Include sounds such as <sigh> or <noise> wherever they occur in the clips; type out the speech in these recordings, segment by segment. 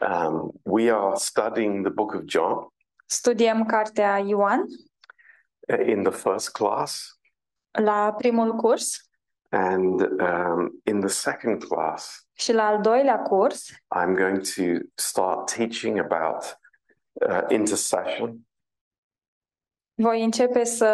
Um, we are studying the book of John. Studiem cartea Ioan. Uh, in the first class, la primul curs. And um, in the second class, și la al doilea curs I'm going to start teaching about uh, intercession. voi începe să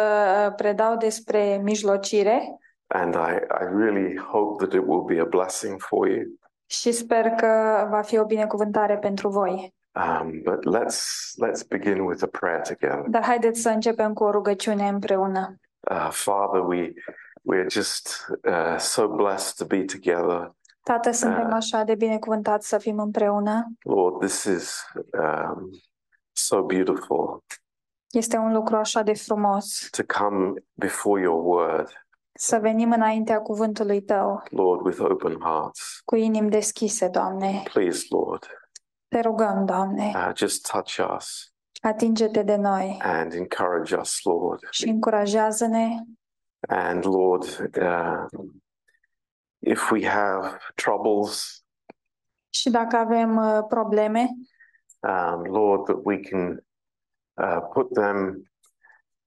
uh, predau despre mijlocire. And I, I really hope that it will be a blessing for you. Și sper că va fi o binecuvântare pentru voi. Um, but let's let's begin with a prayer together. Dar haideți să începem cu o rugăciune împreună. Uh, Father, we we're just uh, so blessed to be together. Tată, suntem Ah. așa de binecuvântați să fim împreună. Lord, this is um, so beautiful Este un lucru așa de frumos to come before your word, să venim înaintea cuvântului Tău. Lord, with open hearts. cu inimi deschise, Doamne. Please, Lord, Te rugăm, Doamne, uh, just touch us. Atinge-te de noi. And encourage us, Lord. și încurajează-ne. And Lord, uh, if we have troubles, și dacă avem uh, probleme, um, Lord, that we can uh, put them,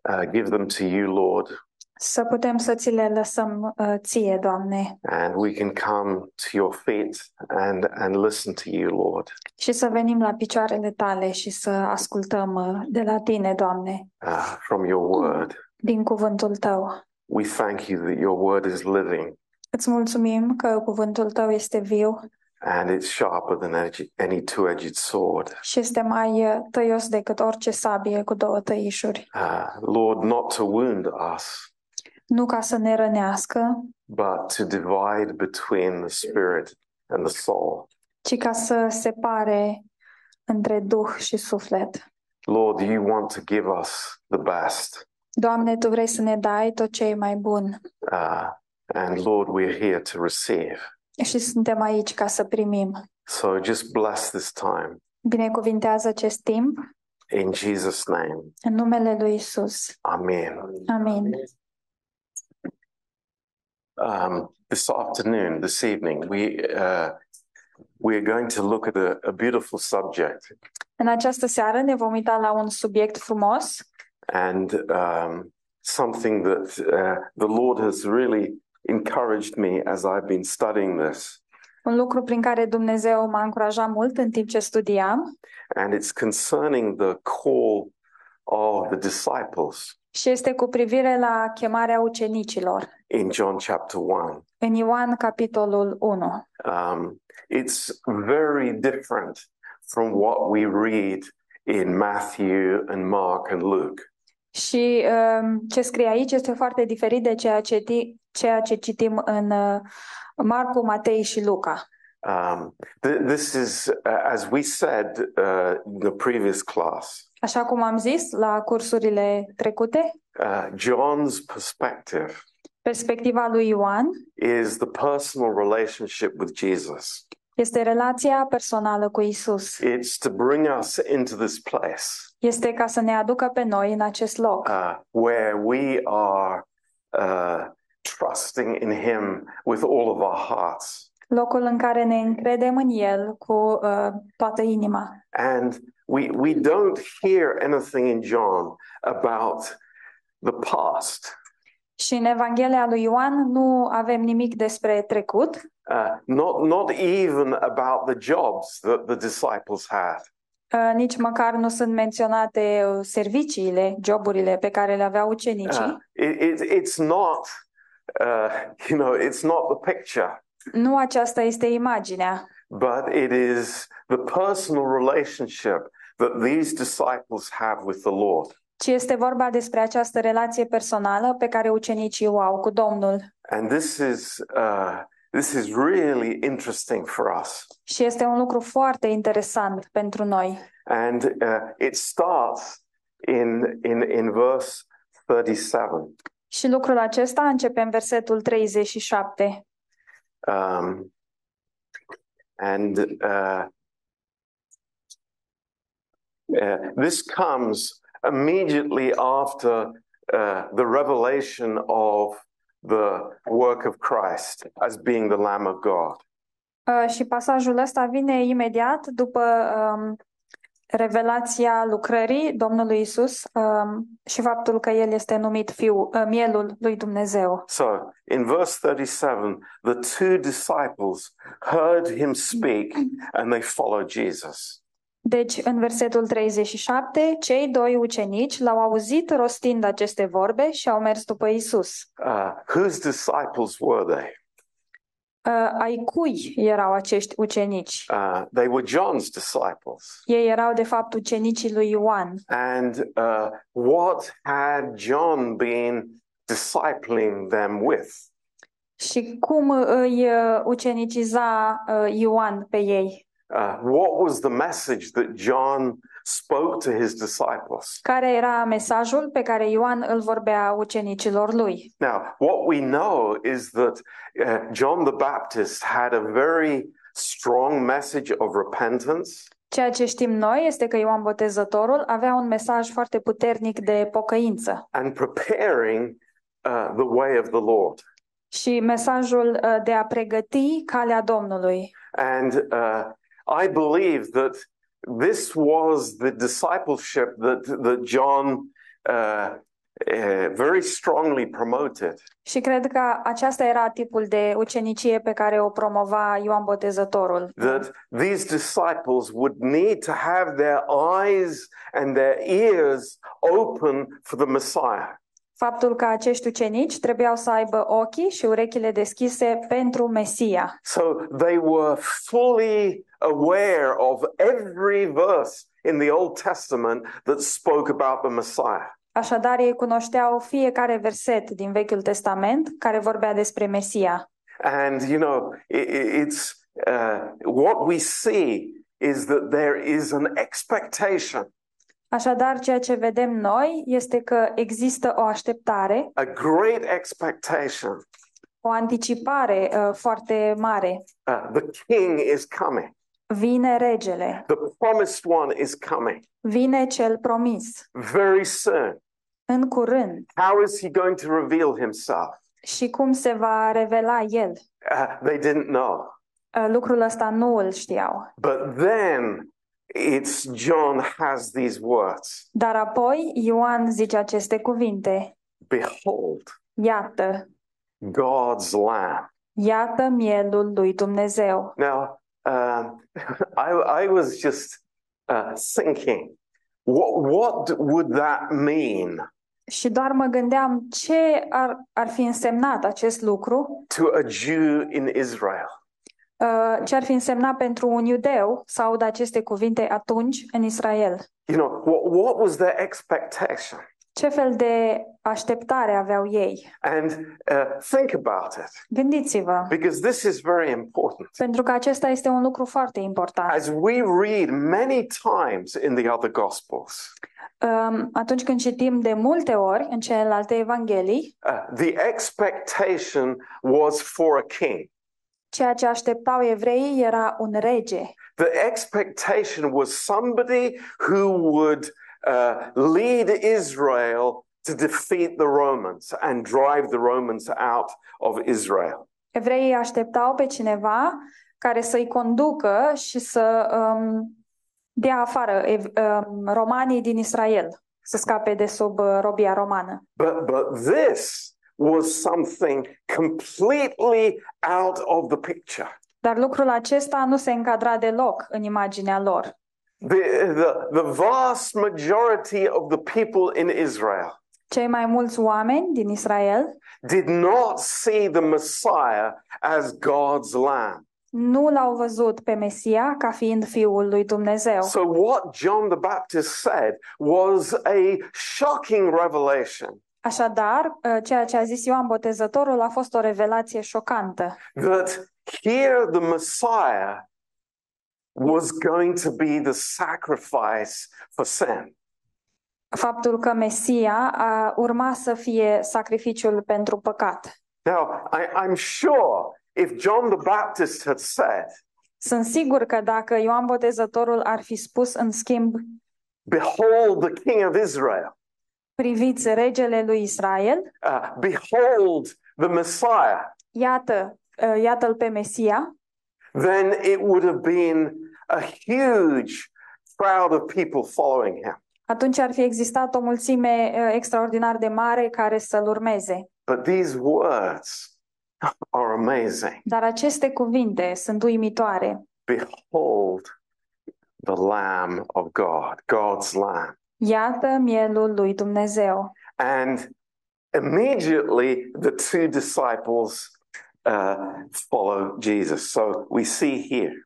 uh, give them to you, Lord, să putem să ți le lăsăm uh, ție, Doamne, and we can come to your feet and and listen to you, Lord. și să venim la picioarele tale și să ascultăm uh, de la tine, Doamne, uh, from your word. din cuvântul tău. We thank you that your word is living Îți mulțumim că cuvântul tău este viu and it's sharper than any- any two edged sword. și este mai uh, tăios decât orice sabie cu două tăișuri. Uh, Lord, not to wound us, Nu ca să ne rănească, but to divide between the spirit and the soul. ci ca să separe între duh și suflet. Lord, you want to give us the best. Doamne, Tu vrei să ne dai tot ce e mai bun Uh, and Lord, we're here to receive. și suntem aici ca să primim. So just bless this time Binecuvintează acest timp in Jesus' name. în numele lui Isus. Amen. Amin. Um, this afternoon, this evening, we uh, we're going to look at a, a beautiful subject, În această seară ne vom uita la un subiect frumos. And um, something that uh, the Lord has really encouraged me as I've been studying this, Un lucru prin care Dumnezeu m-a încurajat mult în timp ce studiam. And it's concerning the call of the disciples. Și este cu privire la chemarea ucenicilor. In John chapter one. În Ioan, capitolul 1. Um, it's very different from what we read in Matthew and Mark and Luke. Și um, ce scrie aici este foarte diferit de ceea ce, ti, ceea ce citim în uh, Marcu, Matei și Luca. Um, th- this is, uh, as we said uh, in the previous class, Așa cum am zis la cursurile trecute, uh, John's perspective perspectiva lui Ioan is the personal relationship with Jesus. este relația personală cu Isus. It's to bring us into this place Este ca să ne aducă pe noi în acest loc, uh, where we are uh, trusting in Him with all of our hearts. locul în care ne încredem în El cu uh, toată inima. And we, we don't hear anything in John about the past. Și în Evanghelia lui Ioan nu avem nimic despre trecut, Uh, not not even about the jobs that the disciples had. uh, nici măcar nu sunt menționate uh, serviciile, joburile pe care le aveau ucenicii. Uh, it, it, it's not, uh, <laughs> you know, it's not the picture, Nu aceasta este imaginea, but it is the personal relationship that these disciples have with the Lord. Ci este vorba despre această relație personală pe care ucenicii o au cu Domnul. And this is uh, this is really interesting for us. Și este un lucru foarte interesant pentru noi. And uh, it starts in in in verse 37. Și lucrul acesta începe în versetul 37. Um, and uh, uh, this comes immediately after uh, the revelation of the work of Christ as being the Lamb of God. Uh, și pasajul ăsta vine imediat după um, revelația lucrării Domnului Isus um, și faptul că el este numit fiu, uh, mielul lui Dumnezeu. So, in verse 37, the two disciples heard him speak and they followed Jesus. Deci, în versetul 37, cei doi ucenici l-au auzit rostind aceste vorbe și au mers după Isus. Uh, whose disciples were they? Uh, ai cui erau acești ucenici? Uh, they were John's disciples. Ei erau, de fapt, ucenicii lui Ioan. And uh, what had John been discipling them with? Și cum îi uh, uceniciza uh, Ioan pe ei? Uh, what was the message that John spoke to his disciples? Care era mesajul pe care Ioan îl vorbea ucenicilor lui? Now, what we know is that uh, John the Baptist had a very strong message of repentance Ceea ce știm noi este că Ioan Botezătorul avea un mesaj foarte puternic de pocăință and preparing uh, the way of the Lord. și mesajul uh, de a pregăti calea Domnului. And uh, I believe that this was the discipleship that, that John uh, uh, very strongly promoted. Și cred că aceasta era tipul de ucenicie pe care o promova Ioan Botezătorul. That these disciples would need to have their eyes and their ears open for the Messiah. Faptul că acești ucenici trebuiau să aibă ochii și urechile deschise pentru Mesia. So they were fully aware of every verse in the Old Testament that spoke about the Messiah. Așadar, ei cunoșteau fiecare verset din Vechiul Testament care vorbea despre Mesia. And you know, i i- it's uh, what we see is that there is an expectation, Așadar, ceea ce vedem noi este că există o așteptare, a great expectation. o anticipare uh, foarte mare. Uh, the King is coming. Vine regele, The promised one is coming vine cel promis, very soon. în curând. How is he going to reveal himself? Și cum se va revela el? Uh, they didn't know. Uh, Lucrul ăsta nu îl știau. But then it's John has these words Dar apoi Ioan zice aceste cuvinte. Behold, Iată, God's Lamb. iată mielul lui Dumnezeu. Now, um, <laughs> I, I was just uh, thinking, what, what would that mean Și doar mă gândeam ce ar, ar fi însemnat acest lucru, to a Jew in Israel? Uh, ce ar fi însemnat pentru un iudeu să audă aceste cuvinte atunci în Israel. You know, what, what was their expectation? Ce fel de așteptare aveau ei? And uh, think about it, Gândiți-vă, because this is very important. pentru că acesta este un lucru foarte important. As we read many times in the other Gospels, Um, Atunci când citim de multe ori în celelalte evanghelii, uh, the expectation was for a king. Ceea ce așteptau evreii era un rege. The expectation was somebody who would uh, lead Israel to defeat the Romans and drive the Romans out of Israel. Evreii așteptau pe cineva care să-i conducă și să um, dea afară ev- um, romanii din Israel, să scape de sub uh, robia romană. But, but this was something completely out of the picture. Dar lucrul acesta nu se încadra deloc în imaginea lor. The, the, the vast majority of the people in Israel Cei mai mulți oameni din Israel did not see the Messiah as God's lamb. nu l-au văzut pe Mesia ca fiind Fiul lui Dumnezeu. So, what John the Baptist said was a shocking revelation Așadar, uh, ceea ce a zis Ioan Botezătorul a fost o revelație șocantă. that here the Messiah was going to be the sacrifice for sin. Faptul că Mesia a urma să fie sacrificiul pentru păcat. Now, I, I'm sure if John the Baptist had said, Sunt sigur că dacă Ioan Botezătorul ar fi spus în schimb, Behold the King of Israel, priviți regele lui Israel, uh, behold the Messiah, iată, uh, iată-l pe Mesia, then it would have been a huge crowd of people following him. atunci ar fi existat o mulțime uh, extraordinar de mare care să-l urmeze. But these words <laughs> are amazing. Dar aceste cuvinte sunt uimitoare. Behold the Lamb of God, God's Lamb. Iată mielul lui Dumnezeu. And immediately the two disciples uh, follow Jesus. So we see here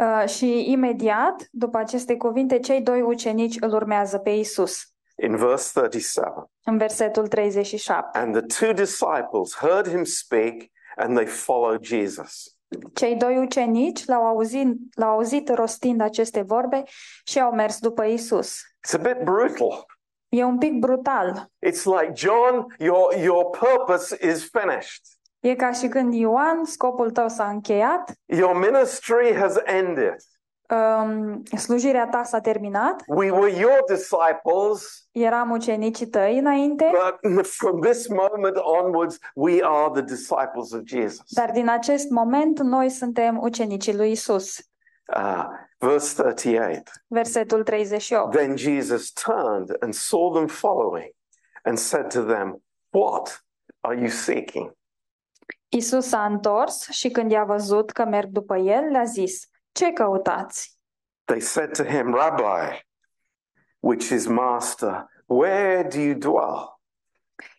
Uh, și imediat, după aceste cuvinte, cei doi ucenici îl urmează pe Isus. in verse 37 În versetul 37. and the two disciples heard him speak and they followed Jesus. Cei doi ucenici l-au auzit, l-au auzit rostind aceste vorbe și au mers după Isus. It's a bit brutal. E un pic brutal. It's like, John, your, your purpose is finished. E ca și când Ioan, scopul tău s-a încheiat, Your ministry has ended. Um, slujirea ta s-a terminat, We were your disciples, eram ucenicii tăi înainte, but from this moment onwards, we are the disciples of Jesus. dar din acest moment noi suntem ucenicii lui Isus. Uh, verse 38 Versetul 38. Then Jesus turned and saw them following and said to them, What are you seeking? Isus s-a întors și când i-a văzut că merg după el, le-a zis, ce căutați? They said to him, Rabbi, which is master, where do you dwell?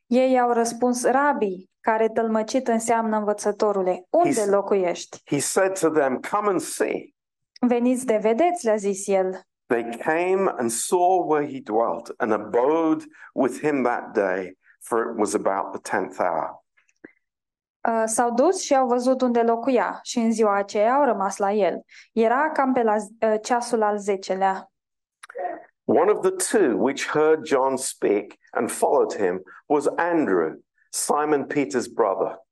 Ei au răspuns, rabi, care tălmăcit înseamnă învățătorule, unde He's- locuiești? He said to them, Come and see. Veniți de vedeți, le-a zis el. They came and saw where he dwelt and abode with him that day, for it was about the tenth hour. Uh, S-au dus și au văzut unde locuia și în ziua aceea au rămas la el. Era cam pe la uh, ceasul al zecelea. One of the two which heard John speak and followed him was Andrew, Simon Peter's brother.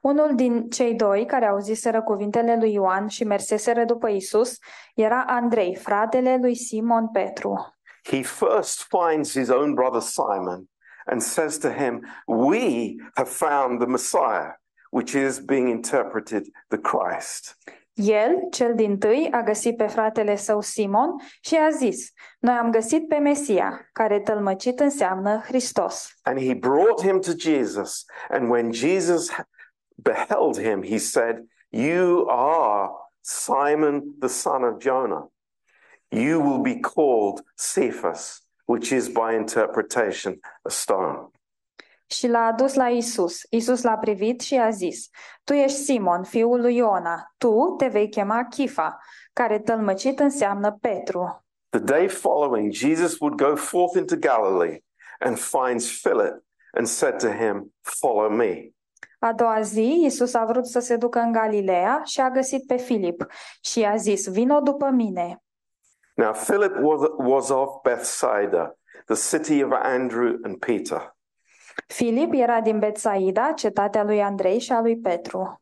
Unul din cei doi care auziseră cuvintele lui Ioan și merseseră după Isus era Andrei, fratele lui Simon Petru. He first finds his own brother Simon and says to him, We have found the Messiah, which is being interpreted the Christ. El, cel din tâi, a găsit pe fratele său Simon și a zis, Noi am găsit pe Mesia, care tălmăcit înseamnă Hristos. And he brought him to Jesus. And when Jesus beheld him, he said, You are Simon, the son of Jonah. You will be called Cephas, which is by interpretation a stone. Și l-a adus la Isus. Isus l-a privit și a zis, Tu ești Simon, fiul lui Iona, tu te vei chema Chifa, care tălmăcit înseamnă Petru. The day following, Jesus would go forth into Galilee and finds Philip and said to him, Follow me. A doua zi, Isus a vrut să se ducă în Galileea și a găsit pe Filip și i-a zis, vino după mine. Now, Philip was, was of Bethsaida, the city of Andrew and Peter. Filip era din Betsaida, cetatea lui Andrei și a lui Petru.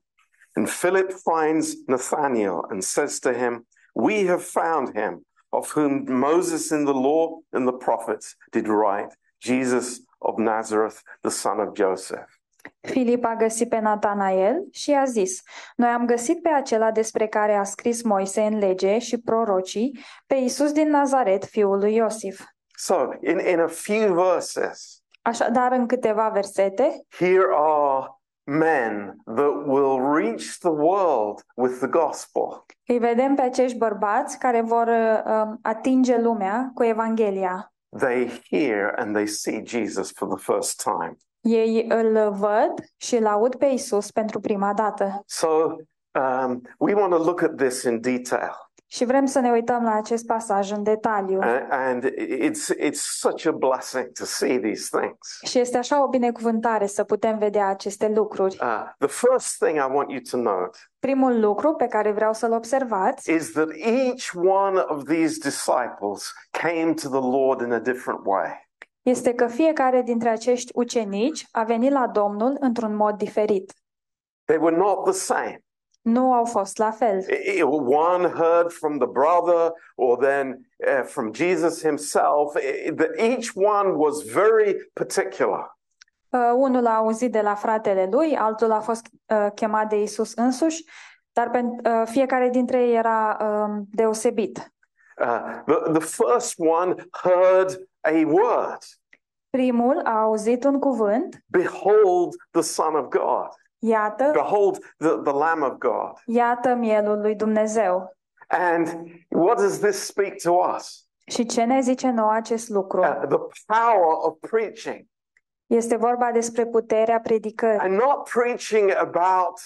And Philip finds Nathanael and says to him, We have found him, of whom Moses in the law and the prophets did write, Jesus of Nazareth, the son of Joseph. Filip a găsit pe Natanael și i-a zis, Noi am găsit pe acela despre care a scris Moise în lege și prorocii, pe Isus din Nazaret, fiul lui Iosif. So, in, in a few verses, Așadar, în câteva versete, here are men that will reach the world with the gospel. îi vedem pe acești bărbați care vor uh, atinge lumea cu Evanghelia. They hear and they see Jesus for the first time. Ei îl văd și îl aud pe Isus pentru prima dată. So, um, we want to look at this in detail. Și vrem să ne uităm la acest pasaj în detaliu. A- And it's it's such a blessing to see these things. Și este așa o binecuvântare să putem vedea aceste lucruri. Uh, the first thing I want you to note Primul lucru pe care vreau să-l observați is that each one of these disciples came to the Lord in a different way. este că fiecare dintre acești ucenici a venit la Domnul într-un mod diferit. They were not the same. Nu au fost la fel. I- I- One heard from the brother, or then uh, from Jesus himself. I- the- Each one was very particular. Uh, unul a auzit de la fratele lui, altul a fost uh, chemat de Isus însuși Dar pentru uh, fiecare dintre ei era um, deosebit. Uh, the, the first one heard a word Primul a auzit un cuvânt, Behold the Son of God. Iată, Behold the, the Lamb of God. iată mielul lui Dumnezeu. And what does this speak to us? Și ce ne zice nou acest lucru? Uh, the power of preaching. Este vorba despre puterea predicării. And not preaching about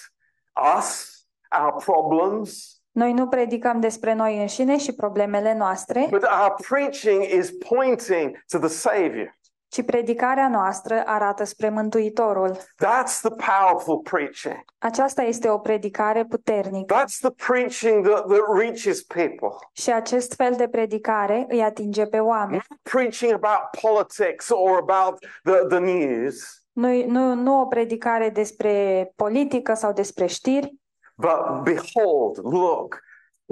us, our problems, Noi nu predicăm despre noi înșine și problemele noastre, but our preaching is pointing to the Savior. Ci predicarea noastră arată spre Mântuitorul. That's the powerful preaching. Aceasta este o predicare puternică That's the preaching that, that reaches people. și acest fel de predicare îi atinge pe oameni. Not preaching about politics or about the, the news, Nu, nu, nu o predicare despre politică sau despre știri, but behold, look,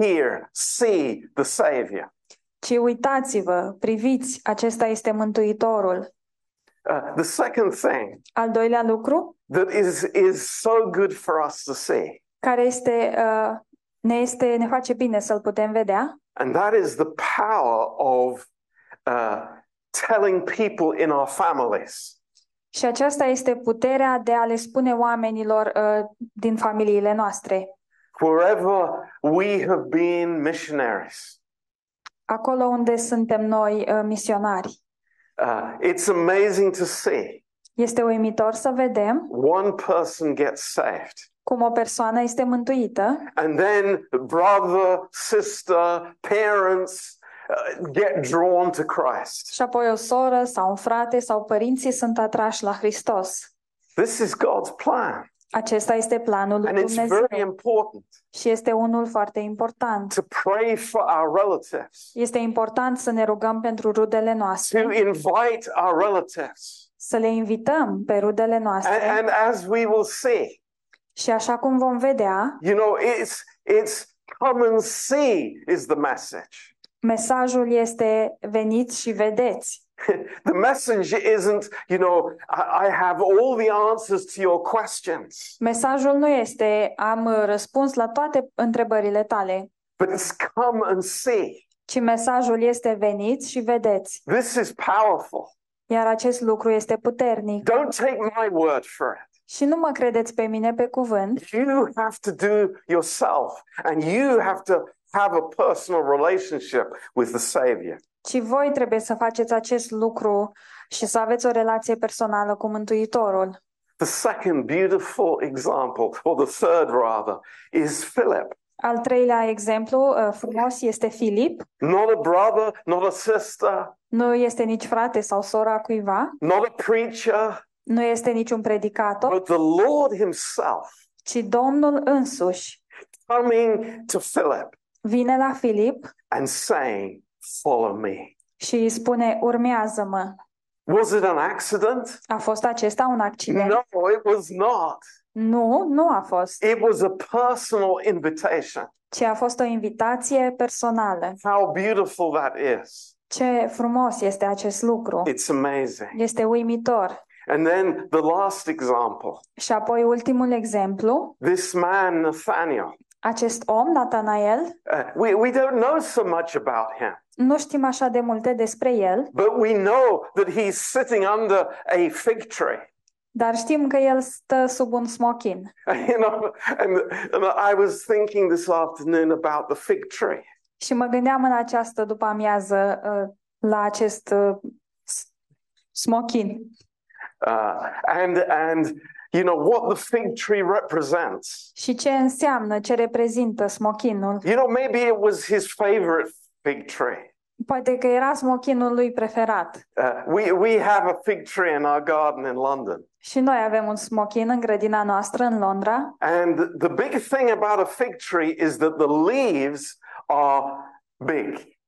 hear, see the Savior. Ci uitați-vă, priviți, acesta este Mântuitorul. Uh, the second thing Al doilea lucru, that is, is so good for us to see, care este, uh, ne, este, ne face bine să-l putem vedea, and that is the power of uh, telling people in our families. și aceasta este puterea de a le spune oamenilor uh, din familiile noastre. Wherever we have been missionaries, Acolo unde suntem noi uh, misionari. uh, it's amazing to see Este uimitor să vedem one person gets saved. cum o persoană este mântuită And then brother, sister, parents uh, get drawn to Christ. și apoi o soră sau un frate sau părinții sunt atrași la Hristos. This is God's plan. Acesta este planul lui And it's Dumnezeu very important și este unul foarte important. to pray for our relatives, Este important să ne rugăm pentru rudele to noastre, invite our relatives. să le invităm pe rudele And, noastre and as we will see, și așa cum vom vedea, you know, it's, it's come and see is the message. mesajul este veniți și vedeți. <laughs> The message isn't, you know, I, have all the answers to your questions, Mesajul nu este am uh, răspuns la toate întrebările tale, but it's come and see. ci mesajul este veniți și vedeți. This is powerful. Iar acest lucru este puternic. Don't take my word for it. Și nu mă credeți pe mine pe cuvânt, You have to do yourself, and you have to have a personal relationship with the Savior. Ci voi trebuie să faceți acest lucru și să aveți o relație personală cu Mântuitorul. The second beautiful example, or the third rather, is Philip. Al treilea exemplu uh, frumos este Filip. Not a brother, not a sister, Nu este nici frate sau sora cuiva, not a preacher, nu este niciun predicator, but the Lord Himself ci Domnul însuși coming to Philip vine la Filip and saying, Follow me. și îi spune, urmează-mă. Was it an accident? A fost acesta un accident? No, it was not. Nu, nu a fost, It was a personal invitation. ci a fost o invitație personală. How beautiful that is. Ce frumos este acest lucru. It's amazing. Este uimitor. And then the last example Și apoi ultimul exemplu, this man, Nathaniel. Acest om, Natanael, Uh, we, we don't know so much about him, nu știm așa de multe despre el, but we know that he's sitting under a fig tree. dar știm că el stă sub un smochin. <laughs> You know, and, and I was thinking this afternoon about the fig tree. Și mă gândeam în această după amiază uh, la acest uh, s- smochin. Uh, and, and, you know, what the fig tree represents. Și ce înseamnă, ce reprezintă smochinul? You know, maybe it was his favorite fig tree. Poate că era smochinul lui preferat. Uh, we, we have a fig tree in our garden in London. Și noi avem un smochin în grădina noastră în Londra And the big thing about a fig tree is that the leaves are big.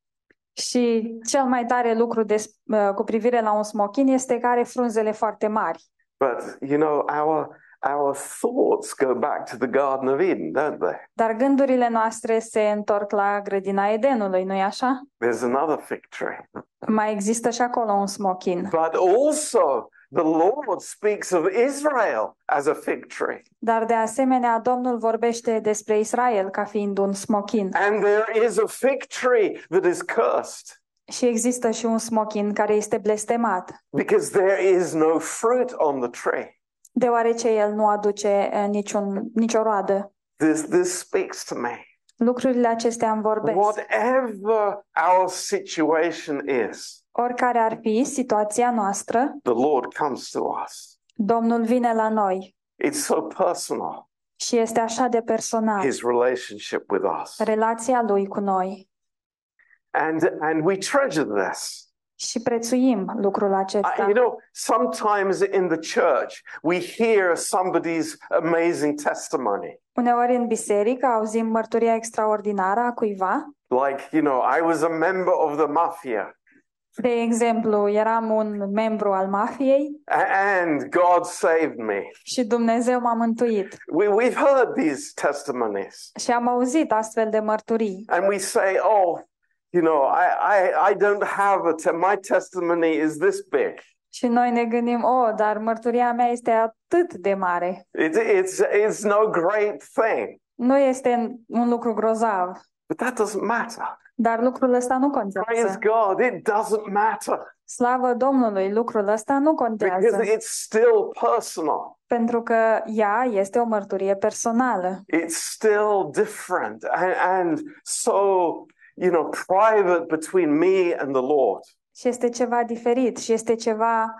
și cel mai tare lucru des, uh, cu privire la un smochin este că are frunzele foarte mari. But, you know, our, our thoughts go back to the Garden of Eden, don't they? Dar gândurile noastre se întorc la grădina Edenului, nu-i așa? There's another fig tree. Mai există și acolo un smochin. But also, the Lord speaks of Israel as a fig tree. Dar de asemenea, Domnul vorbește despre Israel ca fiind un smochin. And there is a fig tree that is cursed Și există și un smochin care este blestemat, because there is no fruit on the tree. deoarece el nu aduce eh, niciun, nicio roadă. This, this speaks to me. Lucrurile acestea îmi vorbesc. Whatever our situation is, Oricare ar fi situația noastră, the Lord comes to us. Domnul vine la noi It's so personal, și este așa de personal. his relationship with us. Relația lui cu noi. And, and we treasure this. Și prețuim lucrul I, acesta. you know, sometimes in the church, we hear somebody's amazing testimony. Uneori în biserică auzim mărturia extraordinară a cuiva. Like, you know, I was a member of the mafia De exemplu, eram un membru al mafiei a- and God saved me. și Dumnezeu m-a mântuit. We, we've heard these testimonies Și am auzit astfel de mărturii. and we say, oh, you know, I, I, I don't have a, te- my testimony is this big. Și noi ne gândim, oh, dar mărturia mea este atât de mare. It, it's, it's no great thing, Nu este un lucru grozav, but that doesn't matter. dar lucrul ăsta nu Praise contează. God, it doesn't matter Slavă Domnului, lucrul ăsta nu contează, because it's still personal. pentru că ea este o mărturie personală. It's still different and, and so, you know, private between me and the Lord. Și este ceva diferit și este ceva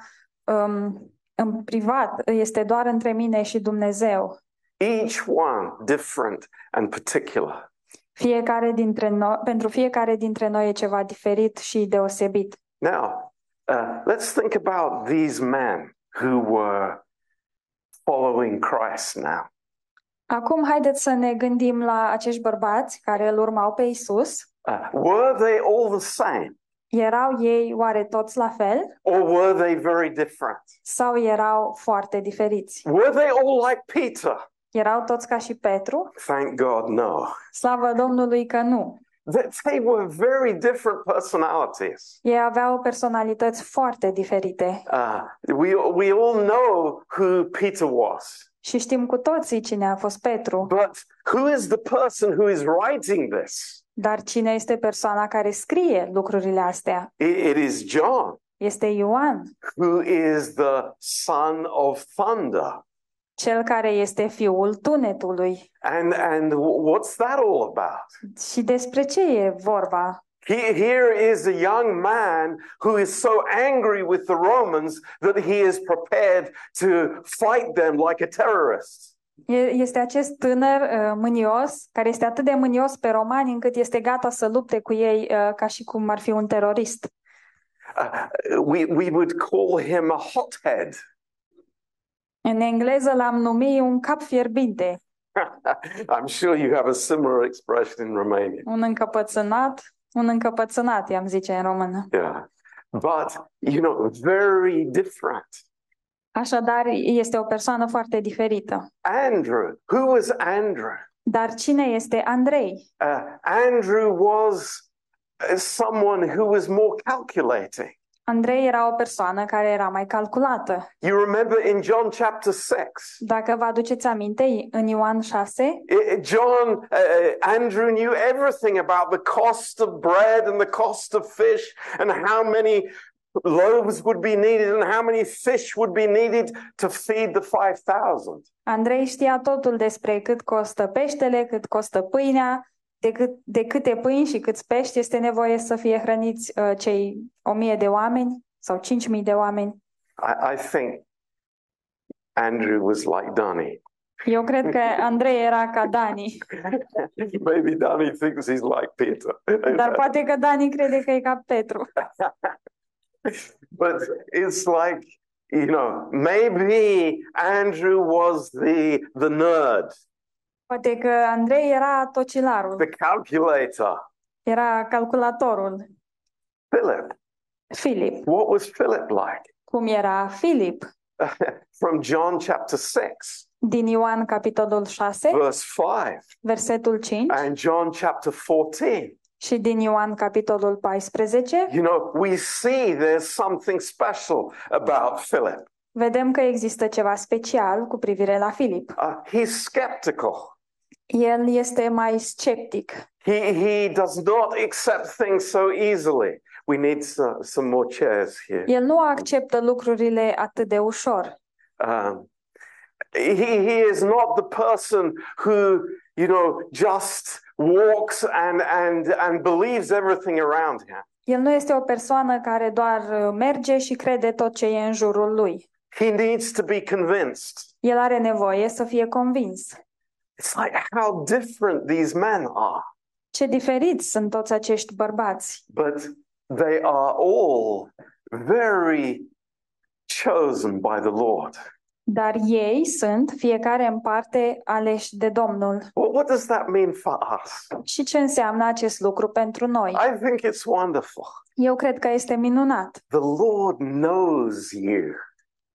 um, în privat, este doar între mine și Dumnezeu. Each one different and particular. Fiecare dintre noi, pentru fiecare dintre noi e ceva diferit și deosebit. Now, uh, let's think about these men who were following Christ now. Acum haideți să ne gândim la acești bărbați care îl urmau pe Isus. Uh, were they all the same Erau ei oare toți la fel or were they very different? sau erau foarte diferiți? Were they all like Peter? Erau toți ca și Petru? Thank God, no. Slavă Domnului că nu. That they were very different personalities. Ei aveau personalități foarte diferite Uh, we, we all know who Peter was, și știm cu toții cine a fost Petru. but who is the person who is writing this? Dar cine este persoana care scrie lucrurile astea? It, is John, Este Ioan, who is the son of thunder. cel care este fiul tunetului. And, and what's that all about? Și despre ce e vorba? He, here is a young man who is so angry with the Romans that he is prepared to fight them like a terrorist. E- Este acest tânăr uh, mânios, care este atât de mânios pe romani încât este gata să lupte cu ei uh, ca și cum ar fi un terorist. Uh, we, we would call him a hothead. În engleză l-am numit un cap fierbinte, <laughs> I'm sure you have a similar expression in Romania. un încăpățânat, un încăpățânat, i-am zice în română. Yeah. But, you know, very different. Așadar, este o persoană foarte diferită. Andrew, who was Andrew? Dar cine este Andrei? Uh, Andrew was uh, someone who was more calculating. Andrei era o persoană care era mai calculată. You remember in John chapter 6, Dacă vă aduceți aminte, în Ioan 6, John, uh, uh, Andrew knew everything about the cost of bread and the cost of fish and how many loaves would be needed and how many fish would be needed to feed the 5,000. Andrei știa totul despre cât costă peștele, cât costă pâinea, de, cât, de câte pâini și câți pești este nevoie să fie hrăniți uh, cei o mie de oameni sau cinci mii de oameni. I, I think Andrew was like Danny. Eu cred că Andrei era ca Dani, <laughs> Maybe Danny thinks he's like Peter. dar poate că Dani crede că e ca Petru. <laughs> but it's like, you know, maybe Andrew was the, the nerd, Poate că Andrei era tocilarul, the calculator. era calculatorul. Philip, Filip. what was Philip like? Cum era Filip? <laughs> From John chapter 6, Din Ioan, capitolul 6, verse 5, versetul 5 and John chapter 14. Și din Ioan, capitolul 14, You know, we see there's something special about Philip. vedem că există ceva special cu privire la Filip. Uh, he's skeptical. El este mai sceptic. He, he does not accept things so easily. We need some, some more chairs here. El nu acceptă lucrurile atât de ușor. Um, he, he is not the person who, you know, just walks and, and, and believes everything around him. El nu este o persoană care doar uh, merge și crede tot ce e în jurul lui. He needs to be convinced. El are nevoie să fie convins. It's like how different these men are, Ce diferiți sunt toți acești bărbați, but they are all very chosen by the Lord. Dar ei sunt fiecare în parte aleși de Domnul. Well, what does that mean for us? Și ce înseamnă acest lucru pentru noi? I think it's wonderful. Eu cred că este minunat. The Lord knows you.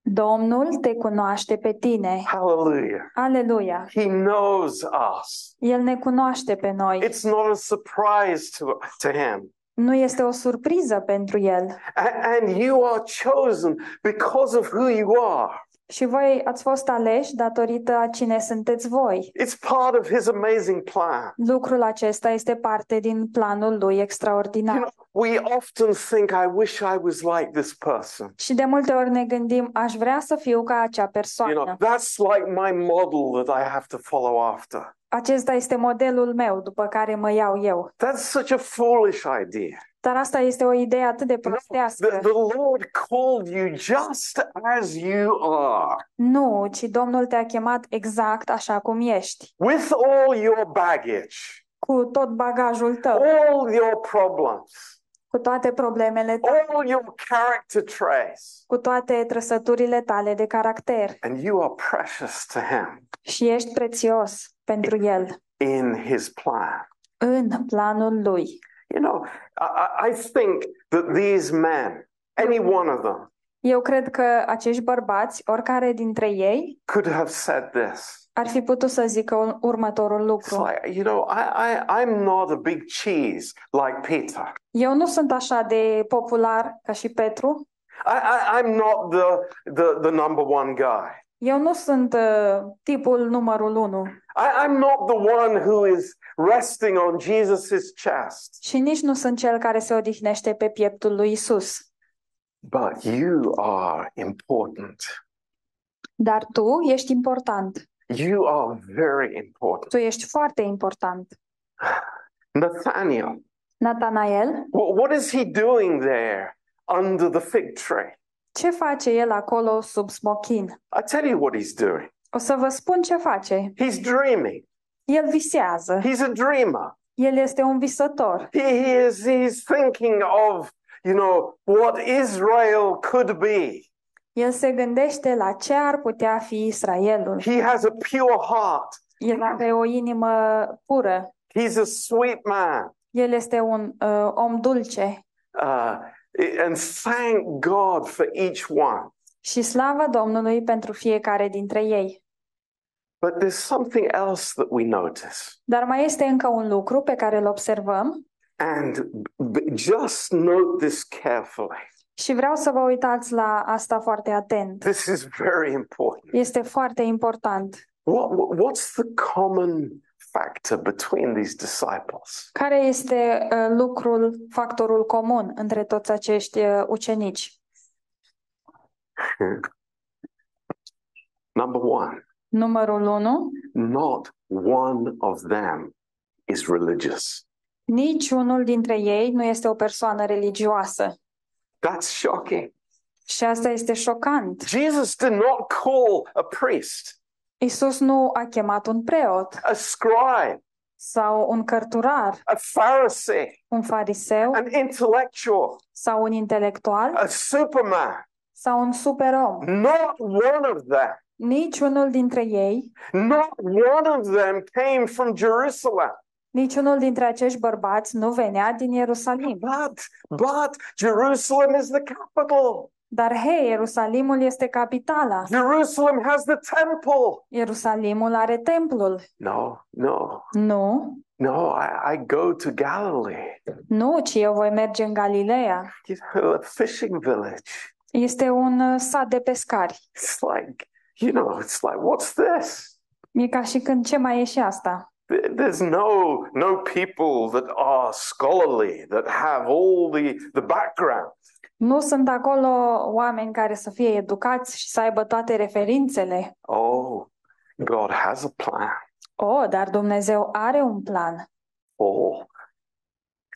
Domnul te cunoaște pe tine. Hallelujah. Aleluia! He knows us. El ne cunoaște pe noi. It's not a surprise to, to him. Nu este o surpriză pentru el. A- And you are chosen because of who you are. Și voi ați fost aleși datorită a cine sunteți voi. It's part of his amazing plan. Lucrul acesta este parte din planul lui You extraordinar. know, we often think, I wish I was like this person. Și de multe ori ne gândim, aș vrea să fiu ca acea You know, persoană. that's like my model that I have to follow after. Acesta este modelul meu după care mă iau eu. That's such a foolish idea. Dar asta este o idee atât de The, prostească. the Lord called you just as you are, Nu, ci Domnul te-a chemat exact așa cum ești, with all your baggage, cu tot bagajul tău, all your problems, cu toate problemele tale, all your character traits, cu toate trăsăturile tale de caracter. and you are precious to Him. Și ești prețios pentru El, in His plan. în planul Lui. You know, I, I think that these men, any one of them, Eu cred că acești bărbați, oricare dintre ei, could have said this. ar fi putut să zică următorul lucru. like, you know, I, I, I'm not a big cheese like Peter. Eu nu sunt așa de popular ca și Petru. I, I, I'm not the, the, the number one guy. Eu nu sunt uh, tipul numărul unu I, I'm not the one who is resting on Jesus' chest. și nici nu sunt cel care se odihnește pe pieptul lui Isus. But you are important. Dar tu ești important. You are very important. Tu ești foarte important. <sighs> Nathaniel, Natanael, wh- what is he doing there under the fig tree? ce face el acolo sub smochin? I tell you what he's doing. O să vă spun ce face. He's dreaming. El visează. He's a dreamer. El este un visător. He, he is he's thinking of, you know, what Israel could be. El se gândește la ce ar putea fi Israelul. He has a pure heart. El are o inimă pură. He's a sweet man. El este un uh, om dulce. Uh, and thank God for each one. Și slavă Domnului pentru fiecare dintre ei. But there's something else that we notice. Dar mai este încă un lucru pe care îl observăm And b- just note this carefully. și vreau să vă uitați la asta foarte atent. This is very important. Este foarte important. What, what's the common factor between these disciples? Care este uh, lucrul, factorul comun între toți acești uh, ucenici? <laughs> Number one, Numărul 1. not one of them is religious. Niciunul dintre ei nu este o persoană religioasă. That's shocking. Și asta este șocant. Jesus did not call a priest, Isus nu a chemat un preot a scribe, sau un cărturar, a Pharisee, un fariseu an intellectual, sau un intelectual a superman. sau un superom. Not one of them. Niciunul dintre ei, Not one of them came from Jerusalem. niciunul dintre acești bărbați nu venea din Ierusalim. But, but Jerusalem is the capital. Dar hei, Ierusalimul este capitala. Jerusalem has the temple. Ierusalimul are templul. No, no, Nu, no. I, I go to Galilee, nu, ci eu voi merge în Galileea, you know, a fishing village. Este un uh, sat de pescari. It's like, you know, it's like, what's this? E ca și când ce mai e și asta. There's no no people that are scholarly, that have all the, the background. Nu sunt acolo oameni care să fie educați și să aibă toate referințele. Oh, God has a plan. Oh, dar Dumnezeu are un plan. Oh.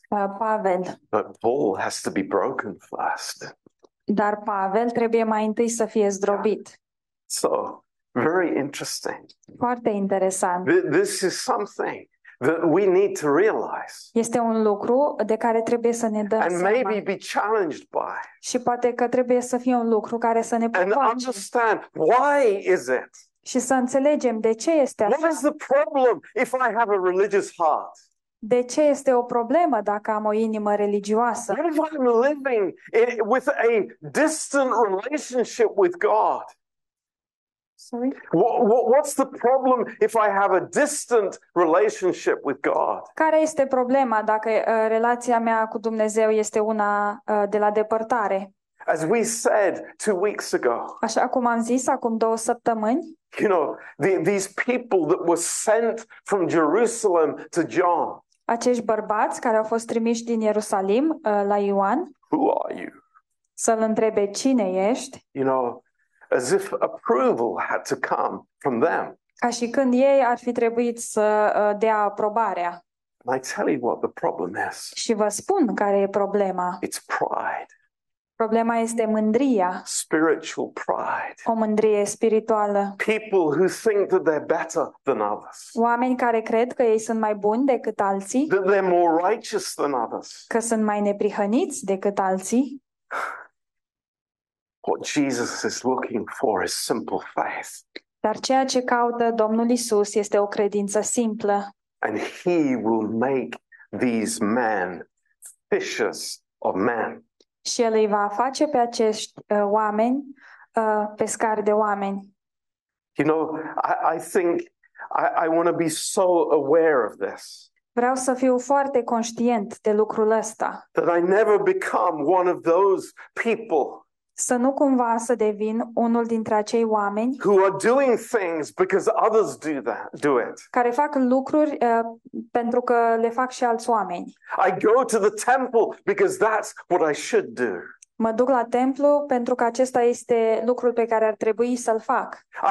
Uh, Pavel. but Paul has to be broken first. Dar Pavel trebuie mai întâi să fie zdrobit. So, very interesting. Foarte interesant. Th- This is something that we need to realize Este un lucru de care trebuie să ne dăm and seama. maybe be challenged by Și poate că trebuie să fie un lucru care să ne and provoace understand why is it? și să înțelegem de ce este What așa. is the problem if I have a religious heart? De ce este o problemă dacă am o inimă religioasă? What if I'm living in, with a distant relationship with God? Sorry? What, what, what's the problem if I have a distant relationship with God? Care este problema dacă uh, relația mea cu Dumnezeu este una uh, de la depărtare? As we said two weeks ago, Așa cum am zis acum două săptămâni, you know, the, these people that were sent from Jerusalem to John, acești bărbați care au fost trimiși din Ierusalim uh, la Ioan who are you? să-l întrebe cine ești, You know, as if approval had to come from them. ca și când ei ar fi trebuit să uh, dea aprobarea. And I tell you what the problem is Și vă spun care e problema. it's pride, Problema este mândria, spiritual pride. o mândrie spirituală. People who think that they're better than others, Oameni care cred că ei sunt mai buni decât alții, that they're more righteous than others. că sunt mai neprihăniți decât alții. <sighs> What Jesus is looking for is simple faith. Dar ceea ce caută Domnul Isus este o credință simplă And he will make these men fishers of men. și El îi va face pe acești uh, oameni uh, pescari de oameni. You know, I, I think I, I want to be so aware of this Vreau să fiu foarte conștient de lucrul ăsta, that I never become one of those people să nu cumva să devin unul dintre acei oameni who are doing things because others do that, do it. care fac lucruri uh, pentru că le fac și alți oameni. I go to the temple because that's what I should do. Mă duc la templu pentru că acesta este lucrul pe care ar trebui să-l fac. I,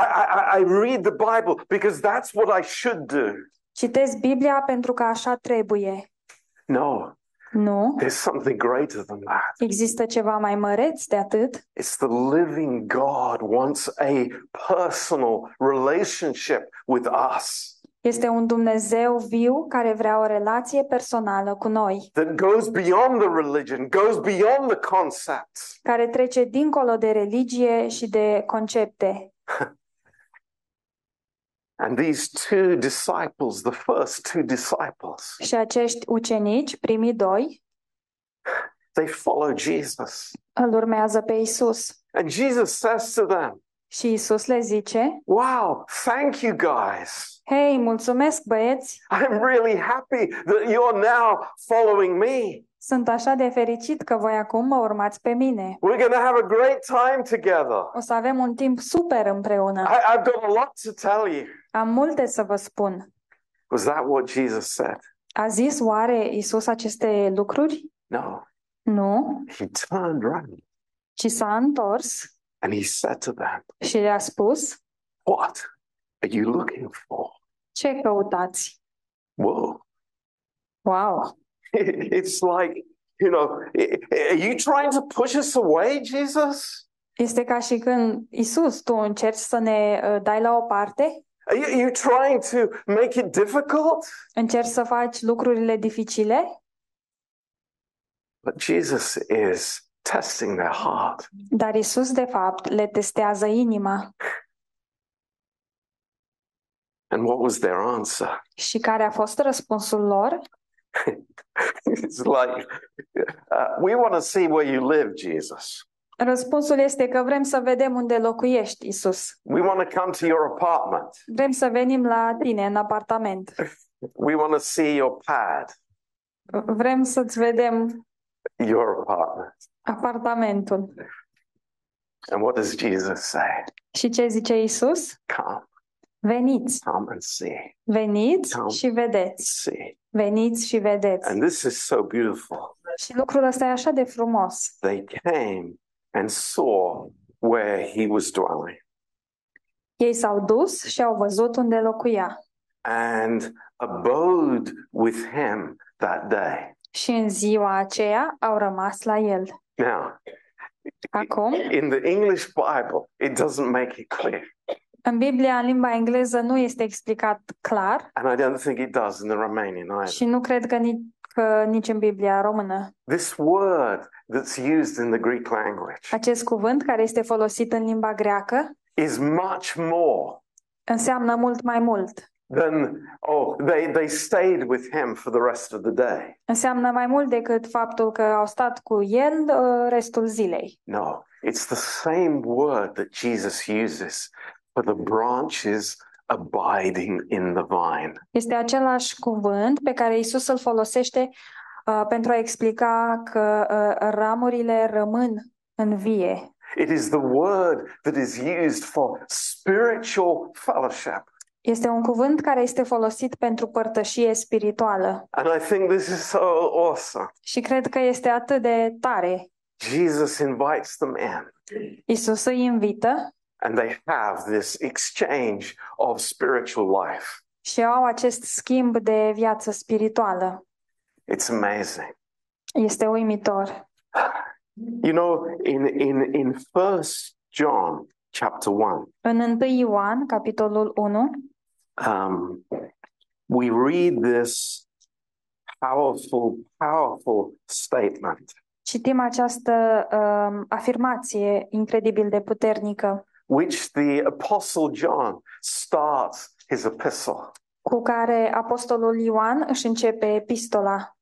I, I read the Bible because that's what I should do. Citesc Biblia pentru că așa trebuie. No, Nu, there's something greater than that. există ceva mai măreț de atât. It's the living God wants a personal relationship with us Este un Dumnezeu viu care vrea o relație personală cu noi, that goes beyond the religion, goes beyond the concepts. care trece dincolo de religie și de concepte. <laughs> And these two disciples, the first two disciples, Și acești ucenici, primii doi, they follow Jesus. îl urmează pe Isus. And Jesus says to them, Și Isus le zice, Wow, thank you guys. Hei, mulțumesc băieți, I'm really happy that you're now following me. sunt așa de fericit că voi acum mă urmați pe mine. We're going to have a great time together. O să avem un timp super împreună. I, I've got a lot to tell you. Am multe să vă spun. Was that what Jesus said? A zis oare Isus aceste lucruri? No. Nu, He turned around ci s-a întors and he said to them, și le-a spus, What are you looking for? ce căutați? Whoa. Wow! <laughs> It's like, you know, are you trying to push us away, Jesus? Este ca și când, Isus, tu încerci să ne uh, dai la o parte? Are you, are you trying to make it difficult? Încerci să faci lucrurile dificile? But Jesus is testing their heart. Dar Isus, de fapt, le testează inima. And what was their answer? Și care a fost răspunsul lor? <laughs> it's like, uh, we want to see where you live, Jesus. Răspunsul este că vrem să vedem unde locuiești, Isus. We want to come to your apartment. Vrem să venim la tine în apartament. <laughs> We want to see your pad, Vrem să-ți vedem your apartment. apartamentul. And what does Jesus say? Și ce zice Isus? Come, Veniți, come and see, veniți Come. și vedeți. see. Veniți și vedeți. And this is so beautiful. Și lucrul ăsta e așa de frumos. They came and saw where he was dwelling. Ei s-au dus și au văzut unde locuia. and abode with him that day. Și în ziua aceea au rămas la el. Now, Acum, in the English Bible, it doesn't make it clear, în Biblia, în limba engleză, nu este explicat clar and I don't think it does in the Romanian either. și nu cred că nici, că nici în Biblia română. This word that's used in the Greek language Acest cuvânt care este folosit în limba greacă is much more înseamnă mult mai mult. than, oh, they, they stayed with him for the rest of the day. Înseamnă mai mult decât faptul că au stat cu el uh, restul zilei. No, it's the same word that Jesus uses for the branches abiding in the vine. Este același cuvânt pe care Isus îl folosește uh, pentru a explica că uh, ramurile rămân în vie. It is the word that is used for spiritual fellowship. Este un cuvânt care este folosit pentru părtășie spirituală And I think this is so awesome. și cred că este atât de tare. Jesus invites them in, Isus îi invită and they have this exchange of spiritual life. și au acest schimb de viață spirituală. It's amazing. Este uimitor. You know, in in in First John chapter one, În 1 Ioan, capitolul 1, um, we read this powerful, powerful statement, citim această um, afirmație incredibil de puternică which the Apostle John starts his epistle. cu care apostolul Ioan își începe epistola.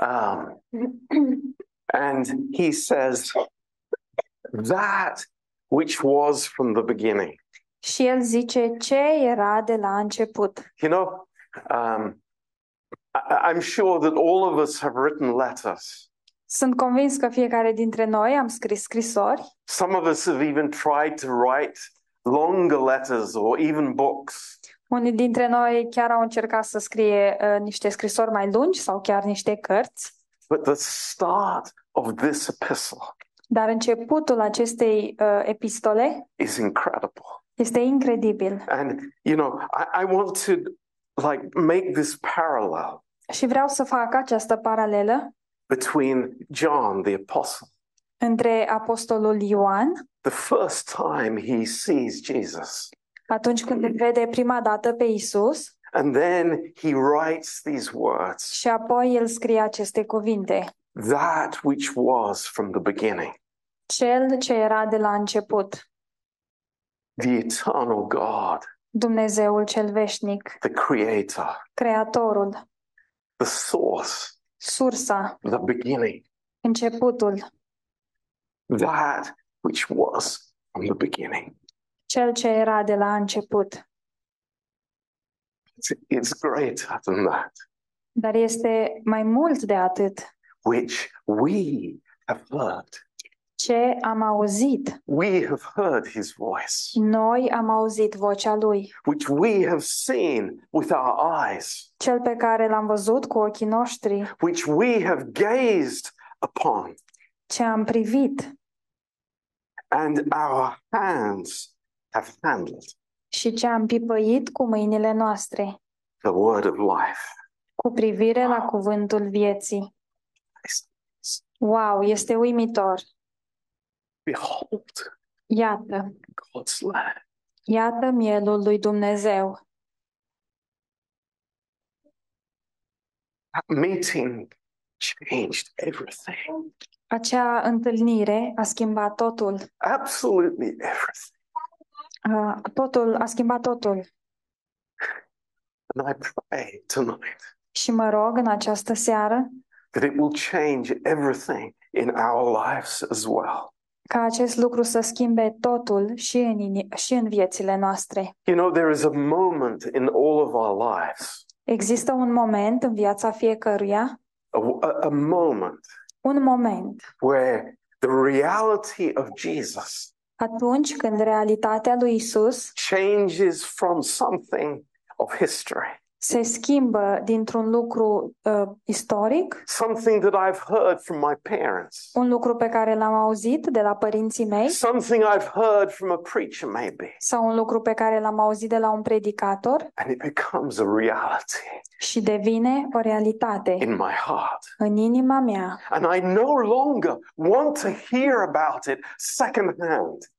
Um, and he says, That which was from the beginning. Și el zice ce era de la început. You know, um, I, I'm sure that all of us have written letters. Sunt convins că fiecare dintre noi am scris scrisori, Some of us have even tried to write longer letters or even books. unii dintre noi chiar au încercat să scrie uh, niște scrisori mai lungi sau chiar niște cărți, But the start of this epistle dar începutul acestei uh, epistole is incredible. este incredibil. And, you know, I, I want to like make this parallel Și vreau să fac această paralelă between John the apostle. între apostolul Ioan, The first time he sees Jesus, atunci când îl vede prima dată pe Isus, and then he writes these words. Și apoi el scrie aceste cuvinte. that which was from the beginning, Cel ce era de la început, the eternal God, Dumnezeul cel veșnic, the creator, Creatorul, the source, sursa, the beginning, începutul, that which was from the beginning. cel ce era de la început. It's, it's greater than that, Dar este mai mult de atât. which we have heard. Ce am auzit? We have heard his voice, Noi am auzit vocea lui, which we have seen with our eyes, cel pe care l-am văzut cu ochii noștri, which we have gazed upon, ce am privit and our hands have handled și ce am pipăit cu mâinile noastre, the word of life. cu privire la cuvântul vieții. Wow, este uimitor! Behold, Iată, God's Lamb. iată mielul lui Dumnezeu. That meeting changed everything. Acea întâlnire a schimbat totul. Absolutely everything. Uh, Totul a schimbat totul. And I pray tonight Și mă rog în această seară that it will change everything in our lives as well. Ca acest lucru să schimbe totul și în, ini- și în viețile noastre. You know, there is a moment in all of our lives, Există un moment în viața fiecăruia, a, a- a moment. Un moment. Where the reality of Jesus Atunci când realitatea lui Isus changes from something of history, se schimbă dintr-un lucru uh, istoric, something that I've heard from my parents, un lucru pe care l-am auzit de la părinții mei something I've heard from a preacher, maybe, sau un lucru pe care l-am auzit de la un predicator and it becomes a reality și devine o realitate in my heart. în inima mea. And I no longer want to hear about it secondhand.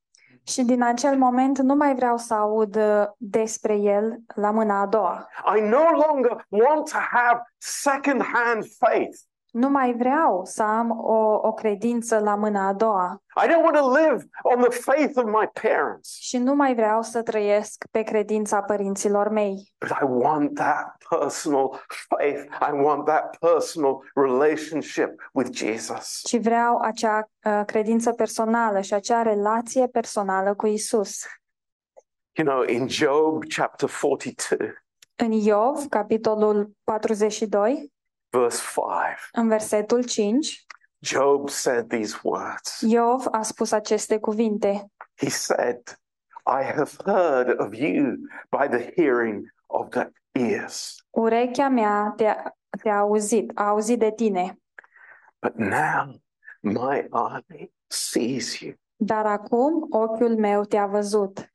Și din acel moment nu mai vreau să aud uh, despre el la mâna a doua. I no longer want to have secondhand faith. Nu mai vreau să am o, o credință la mâna a doua I don't want to live on the faith of my parents, și nu mai vreau să trăiesc pe credința părinților mei, but I want that personal faith. I want that personal relationship with Jesus. ci vreau acea uh, credință personală și acea relație personală cu Isus. You know, in Job chapter 42, În Iov, capitolul 42, verse 5, în versetul 5, Job said these words. Iov a spus aceste cuvinte. He said, I have heard of you by the hearing of the ears, Urechea mea te-a, te-a auzit, a auzit de tine, but now my eye sees you. dar acum ochiul meu te-a văzut.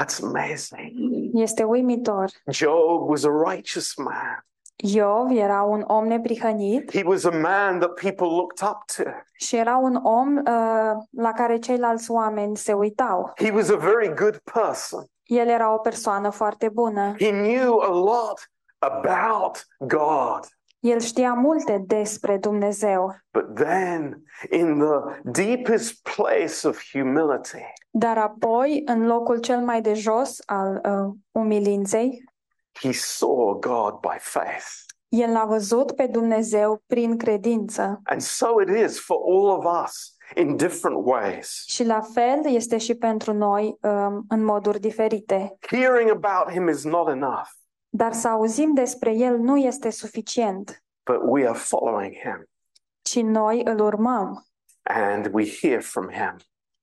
That's amazing. Este uimitor. Job was a righteous man. Iov era un om neprihănit He was a man that people looked up to. și era un om uh, la care ceilalți oameni se uitau. He was a very good person. El era o persoană foarte bună. He knew a lot about God. El știa multe despre Dumnezeu, But then, in the deepest place of humility, dar apoi, în locul cel mai de jos al uh, umilinței, he saw God by faith. el l-a văzut pe Dumnezeu prin credință. And so it is for all of us in different ways. Și la fel este și pentru noi um, în moduri diferite. Hearing about him is not enough, Dar să auzim despre el nu este suficient, but we are following him ci noi îl urmăm and we hear from him.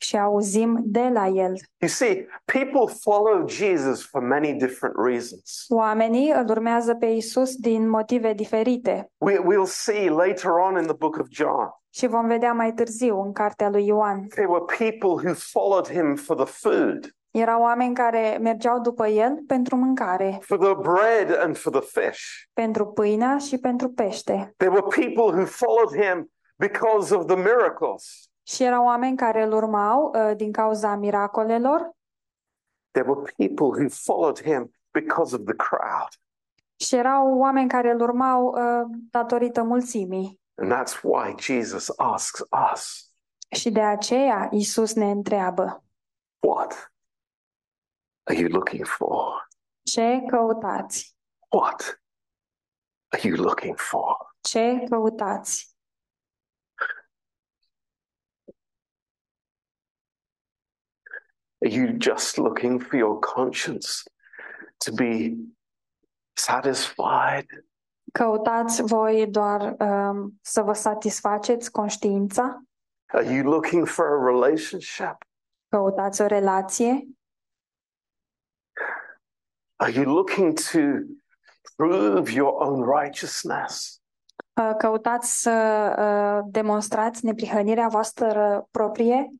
Și auzim de la el. You see, people follow Jesus for many different reasons. Oamenii îl urmează pe Isus din motive diferite We, we'll see later on in the book of John. și vom vedea mai târziu în cartea lui Ioan. There were people who followed him for the food, Erau oameni care mergeau după el pentru mâncare, for the bread and for the fish. pentru pâinea și pentru pește. There were people who followed him because of the miracles. Și erau oameni care îl urmau uh, din cauza miracolelor There were people who followed him because of the crowd. și erau oameni care îl urmau uh, datorită mulțimii. And that's why Jesus asks us, Și de aceea Isus ne întreabă, What are you looking for? ce căutați? What are you looking for? Ce căutați? Are you just looking for your conscience to be satisfied? Căutați voi doar um, să vă satisfaceți conștiința? Are you looking for a relationship? Căutați o relație? Are you looking to prove your own righteousness? Uh, Căutați să uh, demonstrați neprihănirea voastră proprie?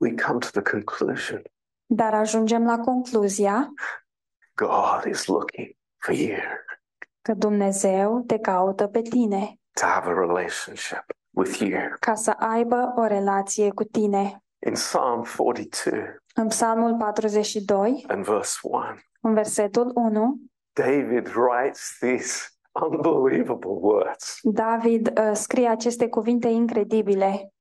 We come to the conclusion Dar ajungem la concluzia God is looking for you că Dumnezeu te caută pe tine to have a relationship with you. ca să aibă o relație cu tine. In Psalm 42 În Psalmul 42, and verse 1, în versetul 1, David writes these unbelievable words David uh, scrie aceste cuvinte incredibile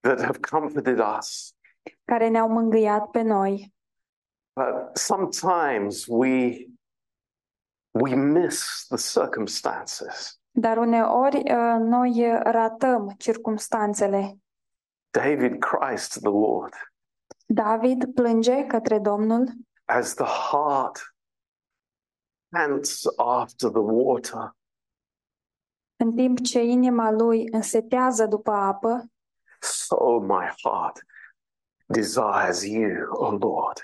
that have comforted us. Care ne-au mângâiat pe noi. But sometimes we we miss the circumstances. Dar uneori uh, noi ratăm circumstanțele. David cries to the Lord David plânge către Domnul as the heart pants after the water. în timp ce inima lui însetează după apă, So my heart desires you, O Lord.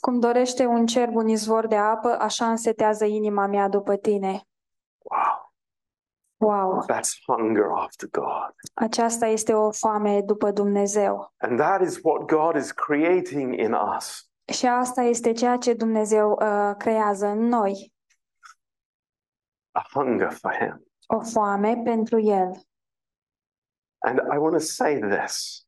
Cum dorește un cerb un izvor de apă, așa însetează inima mea după tine. Wow. Wow! That's hunger after God. Aceasta este o foame după Dumnezeu. And that is what God is creating in us. Și asta este ceea ce Dumnezeu uh, creează în noi. A hunger for Him. O foame pentru El. And I want to say this.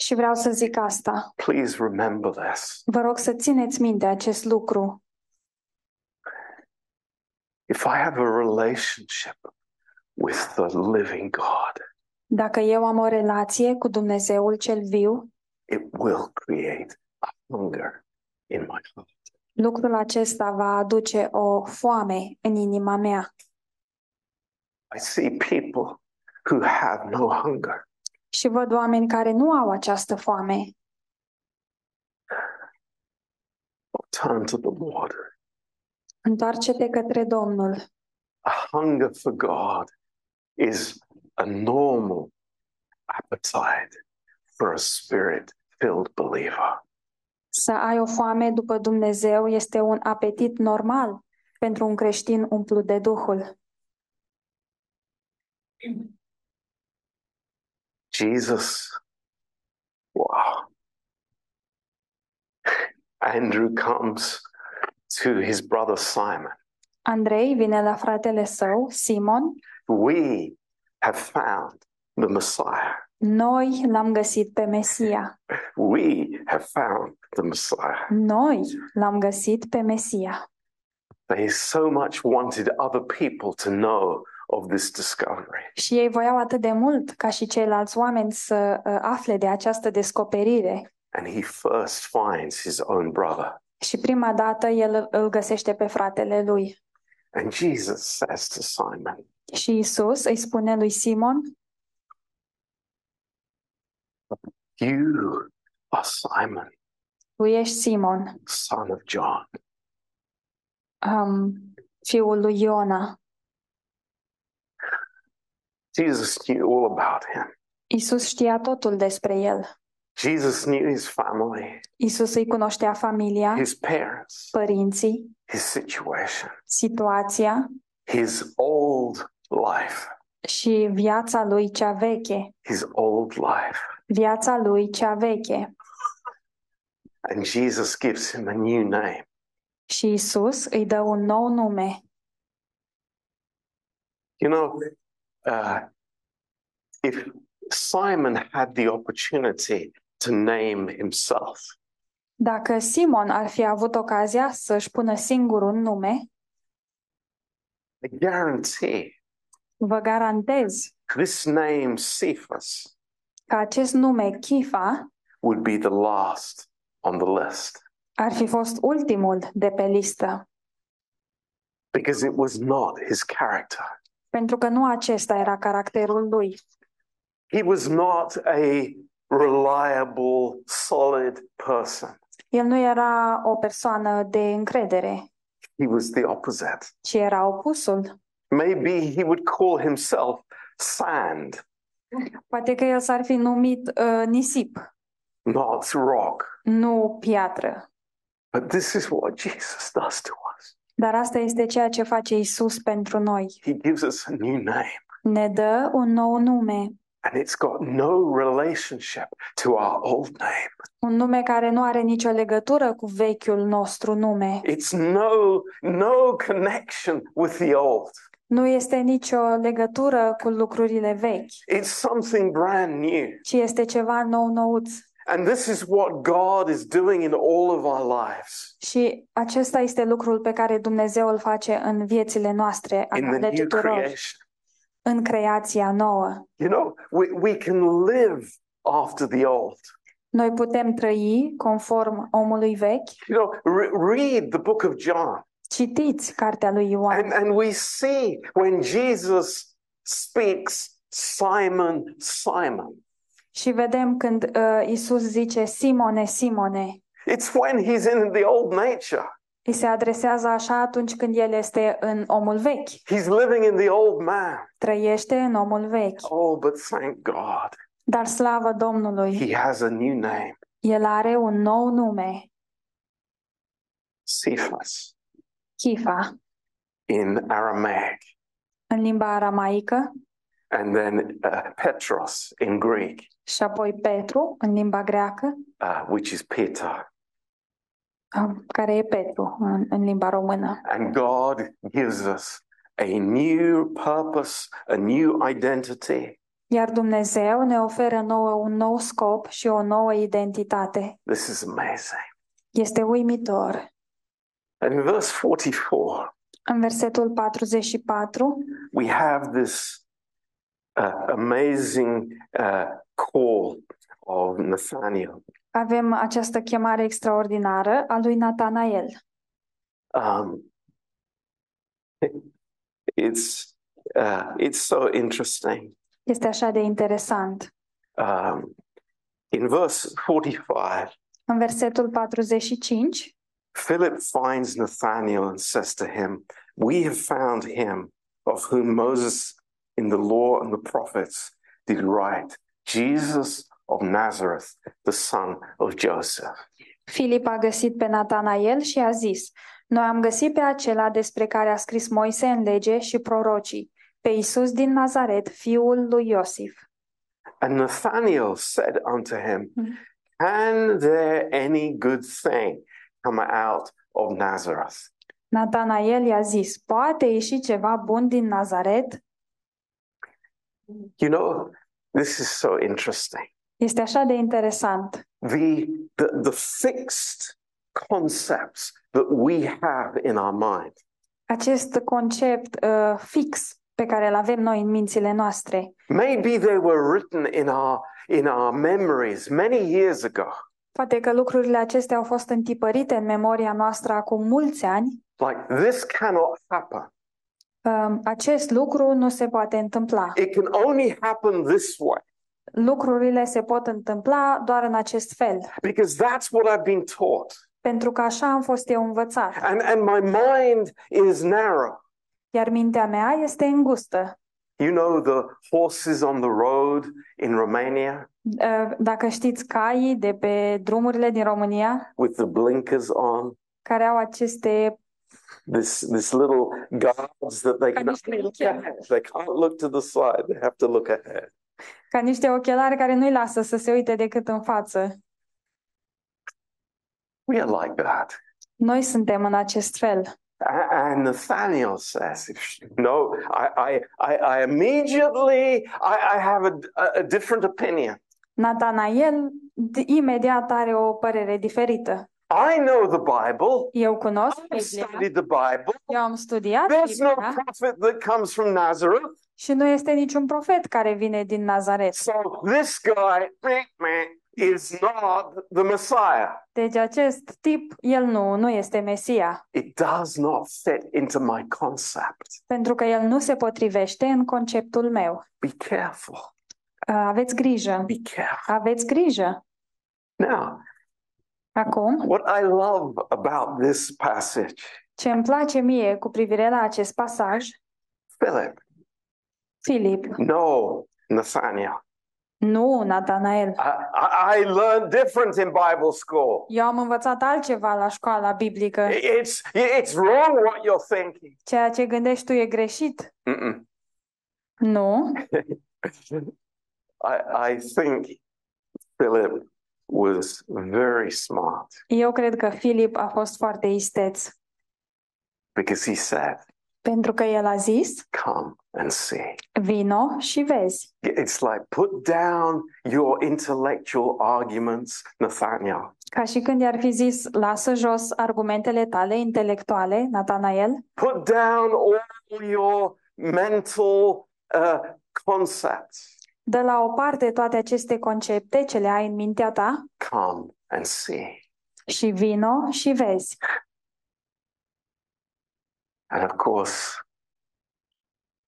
Și vreau să zic asta. Please remember this. Vă rog să țineți minte acest lucru. If I have a relationship with the living God, Dacă eu am o relație cu Dumnezeul cel viu, it will create a hunger in my heart. lucrul acesta va aduce o foame în inima mea. I see people who have no hunger. Și văd oameni care nu au această foame. Turn to the Lord. Întoarce-te către Domnul. A hunger for God is a normal appetite for a spirit filled believer. Să ai o foame după Dumnezeu este un apetit normal pentru un creștin umplut de Duhul. Jesus, wow. Andrew comes to his brother Simon. Andrei vine la fratele său, Simon. We have found the Messiah. Noi l-am găsit pe Mesia. We have found the Messiah. Noi l-am găsit pe Mesia. They so much wanted other people to know of this discovery. Și ei voiau atât de mult ca și ceilalți oameni să uh, afle de această descoperire. And he first finds his own brother. Și prima dată el îl găsește pe fratele lui. And Jesus says to Simon, Și Isus îi spune lui Simon, You are Simon, tu ești Simon, son of John. um, fiul lui Iona. Jesus knew all about him. Isus știa totul despre el. Jesus knew his family, Isus îi cunoștea familia, his parents, părinții, his situation, situația his old life, și viața lui cea veche. his old life. Viața lui cea veche. And Jesus gives him a new name. Și Isus îi dă un nou nume. You know, uh, if Simon had the opportunity to name himself, Dacă Simon ar fi avut ocazia să-și pună singur un nume, I guarantee vă garantez this name, Cephas, că acest nume, Chifa, would be the last on the list. ar fi fost ultimul de pe listă, because it was not his character. Pentru că nu acesta era caracterul lui. He was not a reliable, solid person. El nu era o persoană de încredere, He was the opposite. ci era opusul. Maybe he would call himself sand, Poate că el s-ar fi numit uh, nisip, not rock. nu piatră. But this is what Jesus does to us. Dar asta este ceea ce face Isus pentru noi. He gives us a new name, Ne dă un nou nume, and it's got no relationship to our old name. un nume care nu are nicio legătură cu vechiul nostru nume. It's no no connection with the old. Nu este nicio legătură cu lucrurile vechi, It's something brand new. ci este ceva nou-nouț. And this is what God is doing in all of our lives. Și acesta este lucrul pe care Dumnezeu îl face în viețile noastre, In the ale new tuturor, creation. în creația nouă. You know, we, we can live after the old. Noi putem trăi conform omului vechi. You know, re- read the book of John, Citiți cartea lui Ioan and, and we see when Jesus speaks, Simon, Simon. Și vedem când uh, Isus zice Simone, Simone. It's when he's in the old nature. Îi se adresează așa atunci când el este în omul vechi. He's living in the old man. Trăiește în omul vechi. Oh, but thank God. Dar slavă Domnului, He has a new name, El are un nou nume, Cephas, Chifa, in Aramaic, în limba aramaică, and then uh, Petros in Greek, și apoi Petru, în limba greacă, uh, which is Peter. um, care e Petru în, în limba română. And God gives us a new purpose, a new identity. Iar Dumnezeu ne oferă nouă un nou scop și o nouă identitate. This is amazing. Este uimitor. And in verse 44, În versetul 44 we have this uh, amazing uh, call of Nathaniel. avem această chemare extraordinară a lui Natanael. Um, <laughs> it's uh, it's so interesting. Este așa de interesant. Um, in verse 45, În versetul 45, Philip finds Nathanael and says to him, We have found him of whom Moses in the law and the prophets did write, Jesus of Nazareth, the son of Joseph. Filip a găsit pe Natanael și a zis, Noi am găsit pe acela despre care a scris Moise în lege și prorocii, pe Isus din Nazaret, fiul lui Iosif. And Nathanael said unto him, Mhm. Can there any good thing come out of Nazareth? Natanael i-a zis, poate ieși ceva bun din Nazaret? You know, this is so interesting. Este așa de interesant. The, the, the fixed concepts that we have in our mind. Acest concept uh, fix pe care îl avem noi în mințile noastre, Maybe they were written in our, in our memories many years ago. poate că lucrurile acestea au fost întipărite în memoria noastră acum mulți ani, Like, this cannot happen. Um, acest lucru nu se poate întâmpla. It can only happen this way Lucrurile se pot întâmpla doar în acest fel, because that's what I've been taught. pentru că așa am fost eu învățat. And, and my mind is narrow. Iar mintea mea este îngustă. You know the horses on the road in Romania Uh, Dacă știți caii de pe drumurile din România, with the blinkers on, care au aceste this this little guards that they can Can you only look see them? ahead. They can't look to the side. They have to look ahead. ca niște ochelari care nu-i lasă să se uite decât în față. We are like that. Noi suntem în acest fel. A- And Nathaniel says, "No, I, I, I, I immediately I, I have a, a, a different opinion. Natanael d- imediat are o părere diferită. I know the Bible. Eu cunosc I've Biblia, studied the Bible. eu am studiat There's no Biblia prophet that comes from Nazareth. și nu este niciun profet care vine din Nazaret. So this guy meh, meh, is not the Messiah. Deci acest tip, el nu, nu este Mesia, It does not fit into my concept. pentru că el nu se potrivește în conceptul meu. Be careful. Uh, Aveți grijă, Be careful. aveți grijă. Now, Acum, what I love about this passage, ce îmi place mie cu privire la acest pasaj, Philip, Filip, no, Nathaniel. nu Natanael. I, I, I learned different in Bible school. Eu am învățat altceva la școala biblică. It's, it's wrong what you're thinking. Ceea ce gândești tu e greșit? Mm-mm. Nu. <laughs> I, I think Philip was very smart Eu cred că Filip a fost foarte isteț, because he said, pentru că el a zis, Come and see. vino și vezi. It's like put down your intellectual arguments, Nathaniel. Ca și când i-ar fi zis, lasă jos argumentele tale intelectuale, Natanael, Put down all your mental uh, concepts. Dă la o parte toate aceste concepte ce le ai în mintea ta Come and see. și vino și vezi. And of course,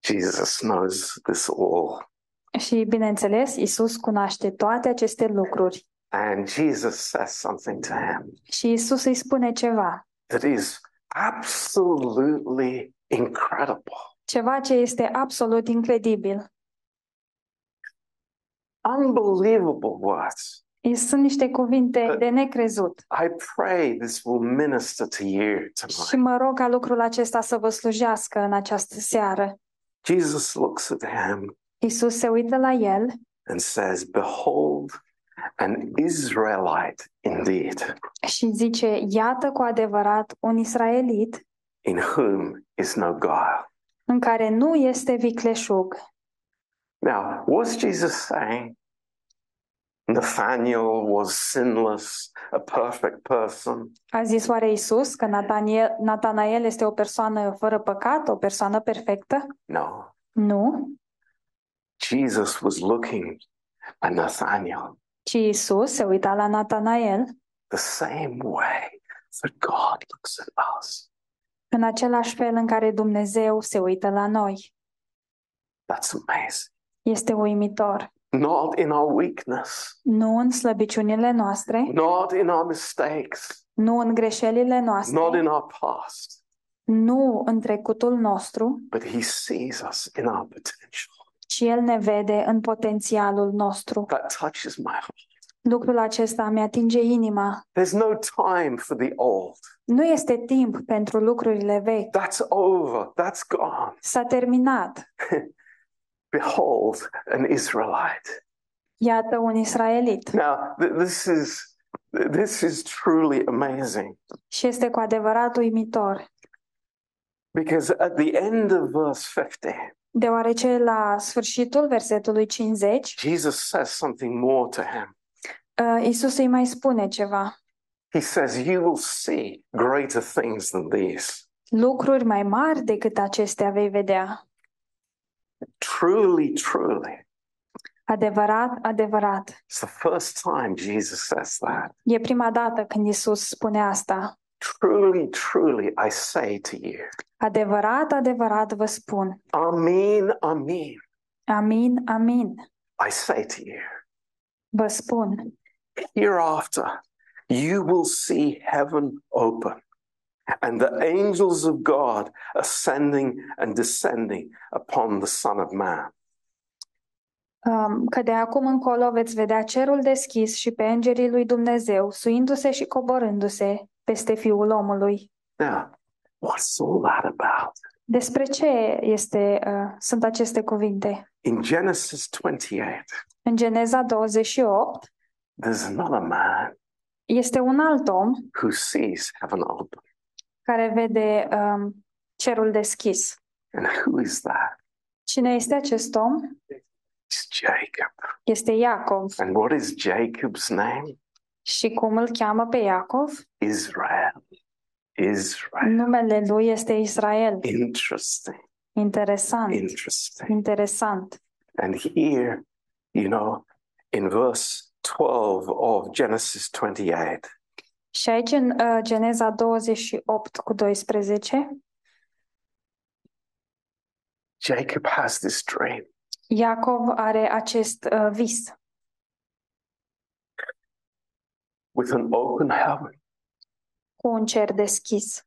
Jesus knows this all. Și, bineînțeles, Isus cunoaște toate aceste lucruri. And Jesus says something to him Și Isus îi spune ceva, that is absolutely incredible. ceva ce este absolut incredibil. Unbelievable words. Sunt niște cuvinte de necrezut. I pray this will minister to you Și tonight. mă rog ca lucrul acesta să vă slujească în această seară. Jesus looks at him Isus se uită la el and says, Behold, an Israelite indeed, și zice, iată cu adevărat un israelit in whom is no guile. în care nu este vicleșug. Now, was Jesus saying Nathaniel was sinless, a perfect person? A zis oare Isus că Nataniel, Natanael este o persoană fără păcat, o persoană perfectă? No. Nu, Jesus was looking at Nathaniel ci Isus se uita la Natanael the same way that God looks at us. în același fel în care Dumnezeu se uită la noi. That's amazing. Este uimitor. Not in our weakness, Nu în slăbiciunile noastre, not in our mistakes, nu în greșelile not noastre, in our past, nu în trecutul nostru, but He sees us in our potential. ci El ne vede în potențialul nostru. That touches my heart. Lucrul acesta mi atinge inima. There's no time for the old. Nu este timp pentru lucrurile vechi. That's over. That's gone. S-a terminat. <laughs> Behold, an Israelite. Iată un israelit. Now, th- this is this is truly amazing Și este cu adevărat uimitor, because at the end of verse 50, deoarece la sfârșitul versetului 50, Jesus says something more to him. uh, Isus îi mai spune ceva. He says, "You will see greater things than these." Lucruri mai mari decât acestea vei vedea. Truly, truly. Adevărat, adevărat. It's the first time Jesus says that. E prima dată când Isus spune asta. Truly, truly, I say to you. Adevărat, adevărat vă spun. Amin, amen. Amin, amin. I say to you. Vă spun. Hereafter, you will see heaven open and the angels of God ascending and descending upon the Son of Man. um, că de acum încolo veți vedea cerul deschis și pe îngerii lui Dumnezeu suindu-se și coborându-se peste Fiul omului. Now, what's all that about? Despre ce este, uh, sunt aceste cuvinte? In Genesis 28, În Geneza 28 there's another man este un alt om who sees heaven open. Care vede um, cerul deschis. And who is that? Cine este acest om? It's Jacob. Este Iacov. And what is Jacob's name? Și cum îl cheamă pe Iacov? Israel. Israel. Numele lui este Israel. Interesting. Interesant. Interesting. Interesant. And here, you know, in verse 12 of Genesis 28, Și aici în uh, Geneza 28 cu 12, Jacob has this dream. Iacov are acest uh, vis with an open heaven cu un cer deschis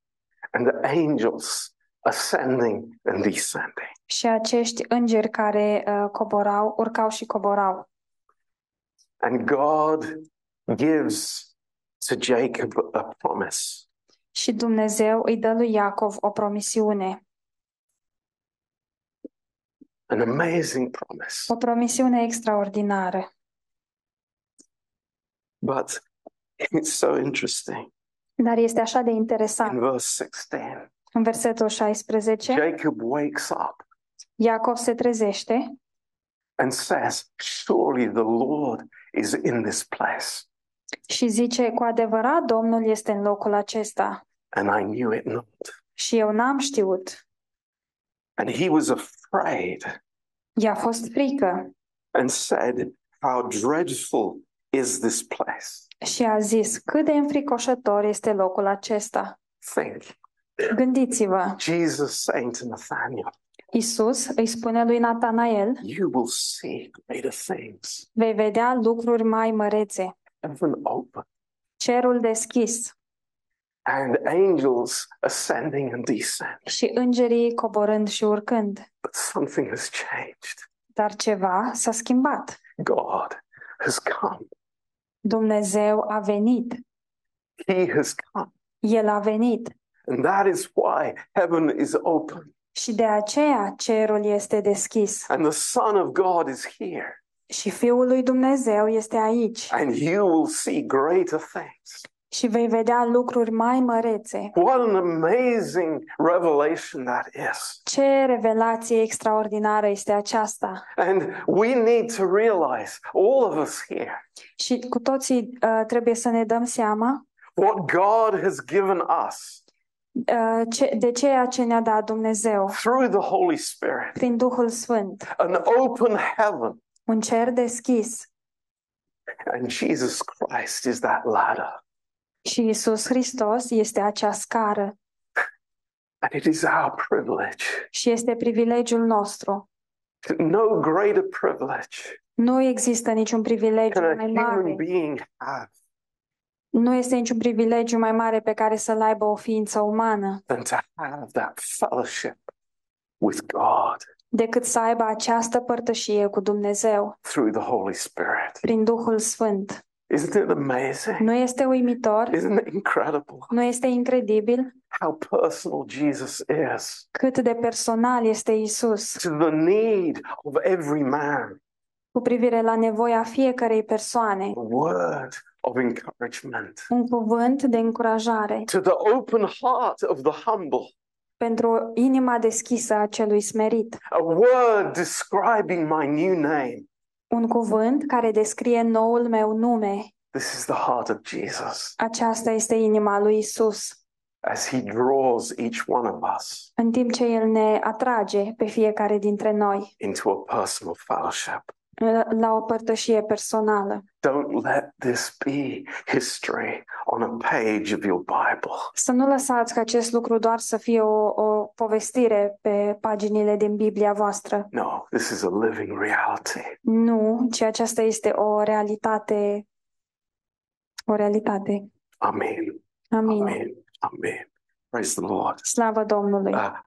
and the angels ascending and descending. și acești îngeri care uh, coborau, urcau și coborau. And God gives to Jacob a promise. Și Dumnezeu îi dă lui Iacov o promisiune, An amazing promise. o promisiune extraordinară. But it's so interesting. Dar este așa de In interesant. verse 16, În versetul 16, Jacob wakes up Iacov se trezește and says, Surely the Lord is in this place. Și zice, cu adevărat Domnul este în locul acesta And I knew it not. și eu n-am știut. And he was afraid I-a fost frică and said, How dreadful is this place? și a zis, cât de înfricoșător este locul acesta. Think. Gândiți-vă, Jesus saying to Nathaniel, Isus îi spune lui Natanael, You will see greater things. vei vedea lucruri mai mărețe, Heaven open. cerul deschis And angels ascending and descending. și îngerii coborând și urcând. But something has changed. Dar ceva s-a schimbat. God has come. Dumnezeu a venit. He has come. El a venit. And that is why heaven is open Și de aceea cerul este deschis. and the Son of God is here. Și Fiul lui Dumnezeu este aici. And you will see greater things. Și vei vedea lucruri mai mărețe. What an amazing revelation that is. Ce revelație extraordinară este aceasta! And we need to realize, all of us here, Și cu toții uh, trebuie să ne dăm seama what God has given us uh, ce, de ceea ce ne-a dat Dumnezeu through the Holy Spirit prin Duhul Sfânt. an open heaven. Un cer deschis. And Jesus Christ is that ladder. Și Isus Hristos este acea scară And it is our privilege. și este privilegiul nostru. No greater privilege Nu există niciun privilegiu can a mai human mare. being have Nu este niciun privilegiu mai mare pe care să-l aibă o ființă umană than to have that fellowship with God decât să aibă această părtășie cu Dumnezeu through the Holy Spirit. prin Duhul Sfânt. Isn't it amazing? Nu este uimitor? Isn't it incredible Nu este incredibil how personal Jesus is cât de personal este Isus to the need of every man? cu privire la nevoia fiecărei persoane? A word of encouragement Un cuvânt de încurajare to the open heart of the humble. Pentru inima deschisă a celui smerit. A word describing my new name. Un cuvânt care descrie noul meu nume. This is the heart of Jesus Aceasta este inima lui Isus. as he draws each one of us În timp ce El ne atrage pe fiecare dintre noi into a personal fellowship. La o părtășie personală. Don't let this be history on a page of your Bible. Să nu lăsați ca acest lucru doar să fie o, o povestire pe paginile din Biblia voastră. No, this is a living reality. Nu, ci aceasta este o realitate. O realitate. Amen. Amin. Amen. Amen. Praise the Lord. Slavă Domnului. Uh,